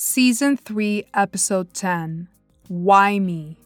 Season 3, Episode 10 Why Me?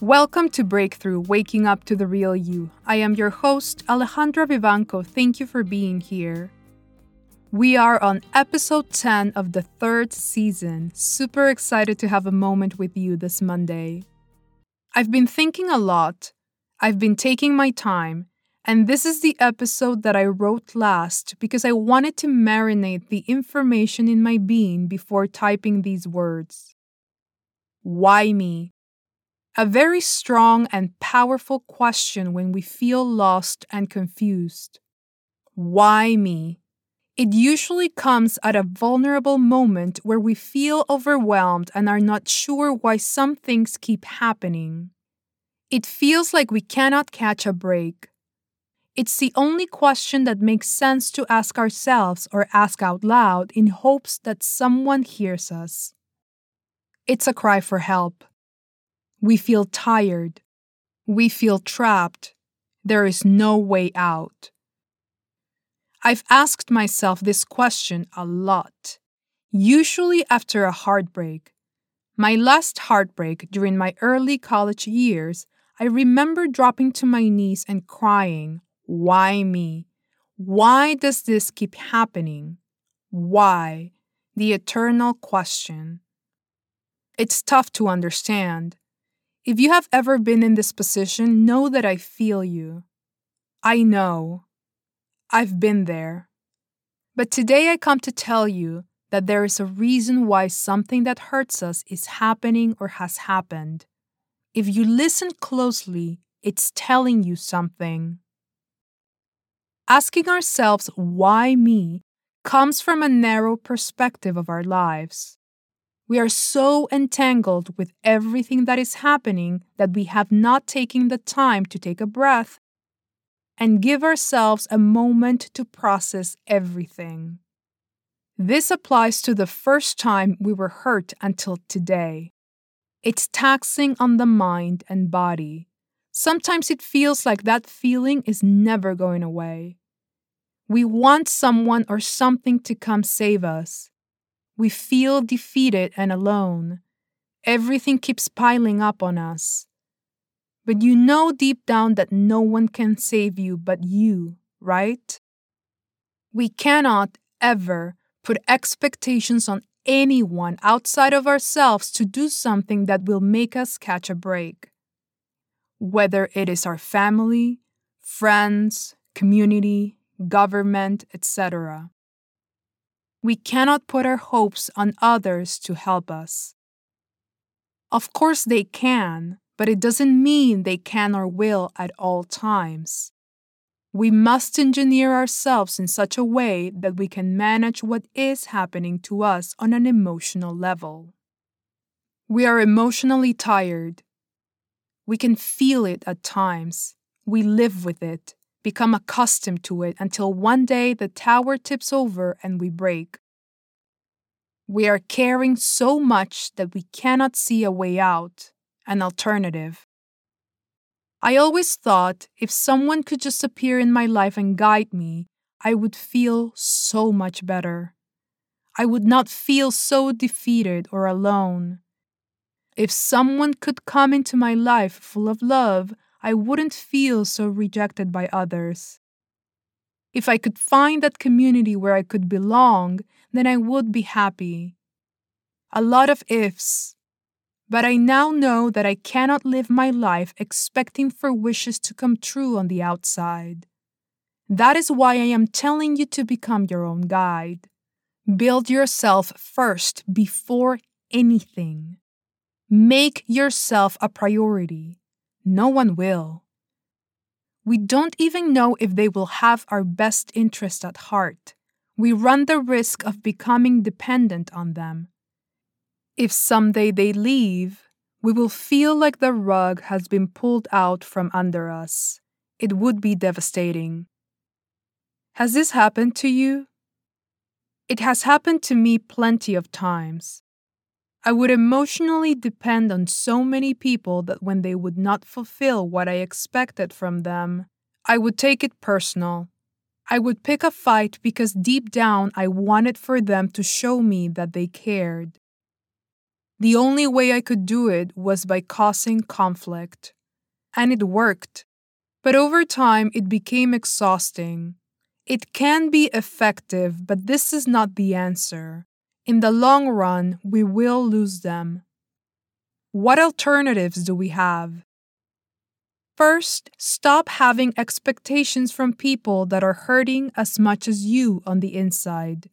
Welcome to Breakthrough Waking Up to the Real You. I am your host, Alejandra Vivanco. Thank you for being here. We are on episode 10 of the third season. Super excited to have a moment with you this Monday. I've been thinking a lot. I've been taking my time and this is the episode that I wrote last because I wanted to marinate the information in my being before typing these words. Why me? A very strong and powerful question when we feel lost and confused. Why me? It usually comes at a vulnerable moment where we feel overwhelmed and are not sure why some things keep happening. It feels like we cannot catch a break it's the only question that makes sense to ask ourselves or ask out loud in hopes that someone hears us. It's a cry for help. We feel tired. We feel trapped. There is no way out. I've asked myself this question a lot, usually after a heartbreak. My last heartbreak during my early college years, I remember dropping to my knees and crying why me? Why does this keep happening? Why? The eternal question. It's tough to understand. If you have ever been in this position, know that I feel you. I know. I've been there. But today I come to tell you that there is a reason why something that hurts us is happening or has happened. If you listen closely, it's telling you something. Asking ourselves, why me, comes from a narrow perspective of our lives. We are so entangled with everything that is happening that we have not taken the time to take a breath and give ourselves a moment to process everything. This applies to the first time we were hurt until today. It's taxing on the mind and body. Sometimes it feels like that feeling is never going away. We want someone or something to come save us. We feel defeated and alone. Everything keeps piling up on us. But you know deep down that no one can save you but you, right? We cannot ever put expectations on anyone outside of ourselves to do something that will make us catch a break whether it is our family, friends, community, government, etc. We cannot put our hopes on others to help us. Of course, they can, but it doesn't mean they can or will at all times. We must engineer ourselves in such a way that we can manage what is happening to us on an emotional level. We are emotionally tired we can feel it at times. We live with it, become accustomed to it until one day the tower tips over and we break. We are caring so much that we cannot see a way out, an alternative. I always thought if someone could just appear in my life and guide me, I would feel so much better. I would not feel so defeated or alone. If someone could come into my life full of love, I wouldn't feel so rejected by others. If I could find that community where I could belong, then I would be happy. A lot of ifs. But I now know that I cannot live my life expecting for wishes to come true on the outside. That is why I am telling you to become your own guide. Build yourself first before anything. Make yourself a priority. No one will. We don't even know if they will have our best interest at heart. We run the risk of becoming dependent on them. If someday they leave, we will feel like the rug has been pulled out from under us. It would be devastating. Has this happened to you? It has happened to me plenty of times. I would emotionally depend on so many people that when they would not fulfill what I expected from them, I would take it personal. I would pick a fight because deep down I wanted for them to show me that they cared. The only way I could do it was by causing conflict. And it worked. But over time, it became exhausting. It can be effective, but this is not the answer. In the long run, we will lose them. What alternatives do we have? First, stop having expectations from people that are hurting as much as you on the inside.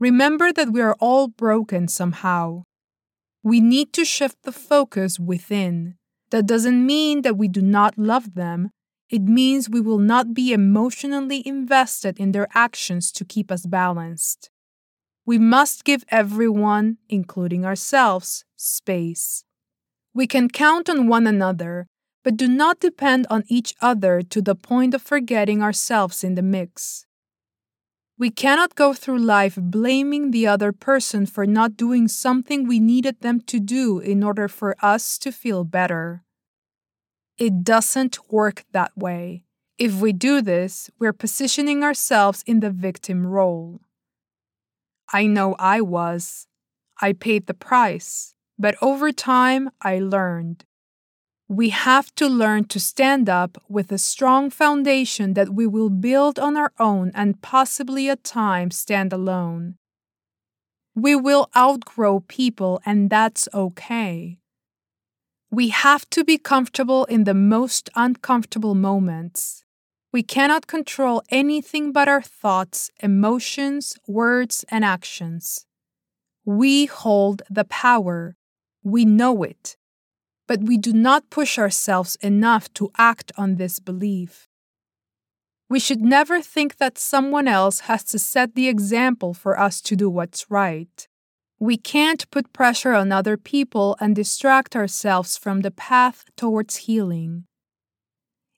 Remember that we are all broken somehow. We need to shift the focus within. That doesn't mean that we do not love them, it means we will not be emotionally invested in their actions to keep us balanced. We must give everyone, including ourselves, space. We can count on one another, but do not depend on each other to the point of forgetting ourselves in the mix. We cannot go through life blaming the other person for not doing something we needed them to do in order for us to feel better. It doesn't work that way. If we do this, we're positioning ourselves in the victim role. I know I was. I paid the price, but over time I learned. We have to learn to stand up with a strong foundation that we will build on our own and possibly at times stand alone. We will outgrow people, and that's okay. We have to be comfortable in the most uncomfortable moments. We cannot control anything but our thoughts, emotions, words, and actions. We hold the power. We know it. But we do not push ourselves enough to act on this belief. We should never think that someone else has to set the example for us to do what's right. We can't put pressure on other people and distract ourselves from the path towards healing.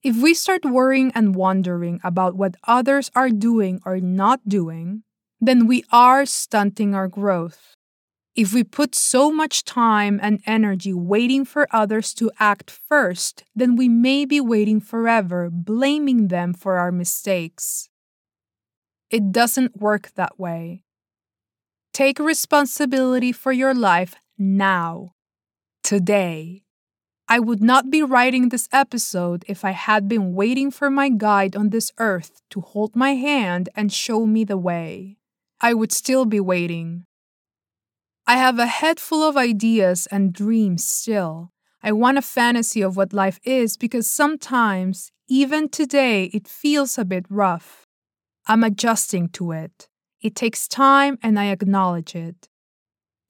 If we start worrying and wondering about what others are doing or not doing, then we are stunting our growth. If we put so much time and energy waiting for others to act first, then we may be waiting forever, blaming them for our mistakes. It doesn't work that way. Take responsibility for your life now, today. I would not be writing this episode if I had been waiting for my guide on this earth to hold my hand and show me the way. I would still be waiting. I have a head full of ideas and dreams still. I want a fantasy of what life is because sometimes, even today, it feels a bit rough. I'm adjusting to it. It takes time and I acknowledge it.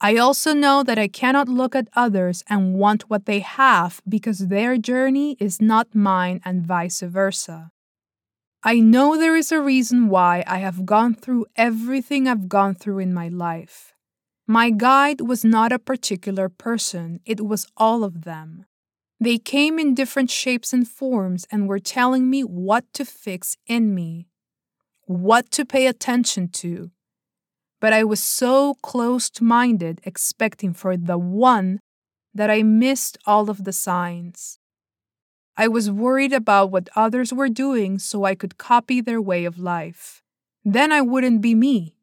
I also know that I cannot look at others and want what they have because their journey is not mine and vice versa. I know there is a reason why I have gone through everything I've gone through in my life. My guide was not a particular person, it was all of them. They came in different shapes and forms and were telling me what to fix in me what to pay attention to. But I was so closed minded, expecting for the one, that I missed all of the signs. I was worried about what others were doing so I could copy their way of life. Then I wouldn't be me.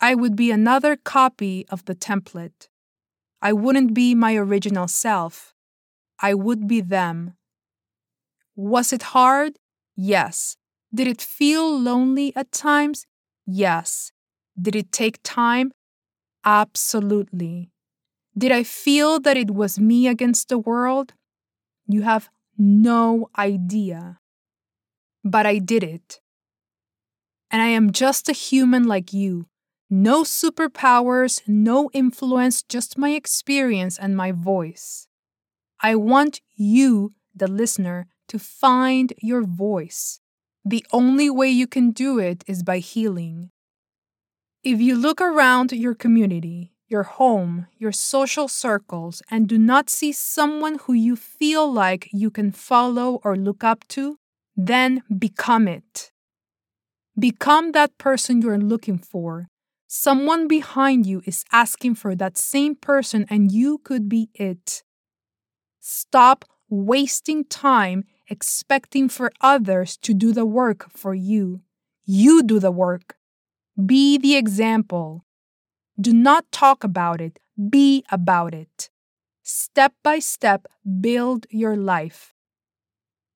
I would be another copy of the template. I wouldn't be my original self. I would be them. Was it hard? Yes. Did it feel lonely at times? Yes. Did it take time? Absolutely. Did I feel that it was me against the world? You have no idea. But I did it. And I am just a human like you. No superpowers, no influence, just my experience and my voice. I want you, the listener, to find your voice. The only way you can do it is by healing. If you look around your community, your home, your social circles, and do not see someone who you feel like you can follow or look up to, then become it. Become that person you're looking for. Someone behind you is asking for that same person, and you could be it. Stop wasting time expecting for others to do the work for you. You do the work. Be the example. Do not talk about it, be about it. Step by step, build your life.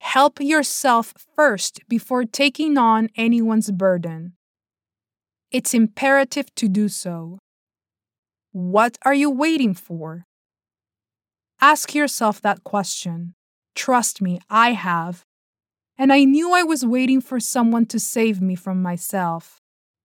Help yourself first before taking on anyone's burden. It's imperative to do so. What are you waiting for? Ask yourself that question. Trust me, I have. And I knew I was waiting for someone to save me from myself.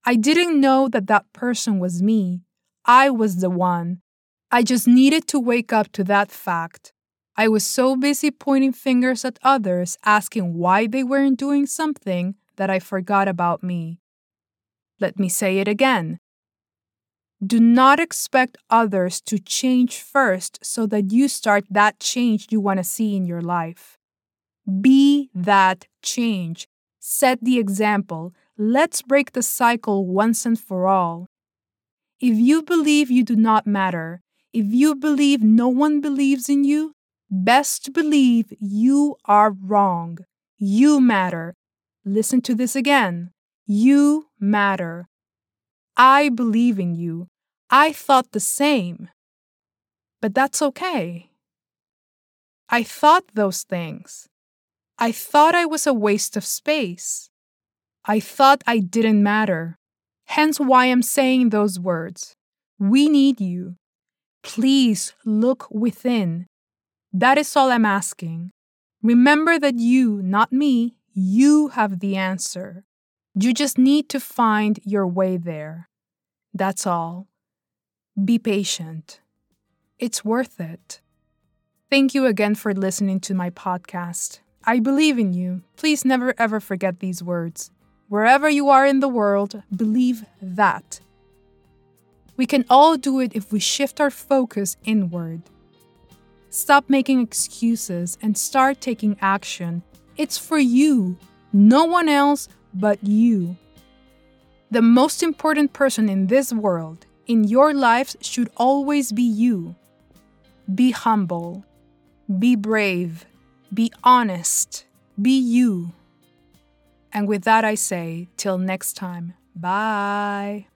I didn't know that that person was me. I was the one. I just needed to wake up to that fact. I was so busy pointing fingers at others, asking why they weren't doing something, that I forgot about me. Let me say it again. Do not expect others to change first so that you start that change you want to see in your life. Be that change. Set the example. Let's break the cycle once and for all. If you believe you do not matter, if you believe no one believes in you, best believe you are wrong. You matter. Listen to this again. You matter. I believe in you. I thought the same. But that's okay. I thought those things. I thought I was a waste of space. I thought I didn't matter. Hence why I'm saying those words. We need you. Please look within. That is all I'm asking. Remember that you, not me, you have the answer. You just need to find your way there. That's all. Be patient. It's worth it. Thank you again for listening to my podcast. I believe in you. Please never ever forget these words. Wherever you are in the world, believe that. We can all do it if we shift our focus inward. Stop making excuses and start taking action. It's for you, no one else but you. The most important person in this world, in your lives, should always be you. Be humble, be brave, be honest, be you. And with that, I say, till next time, bye.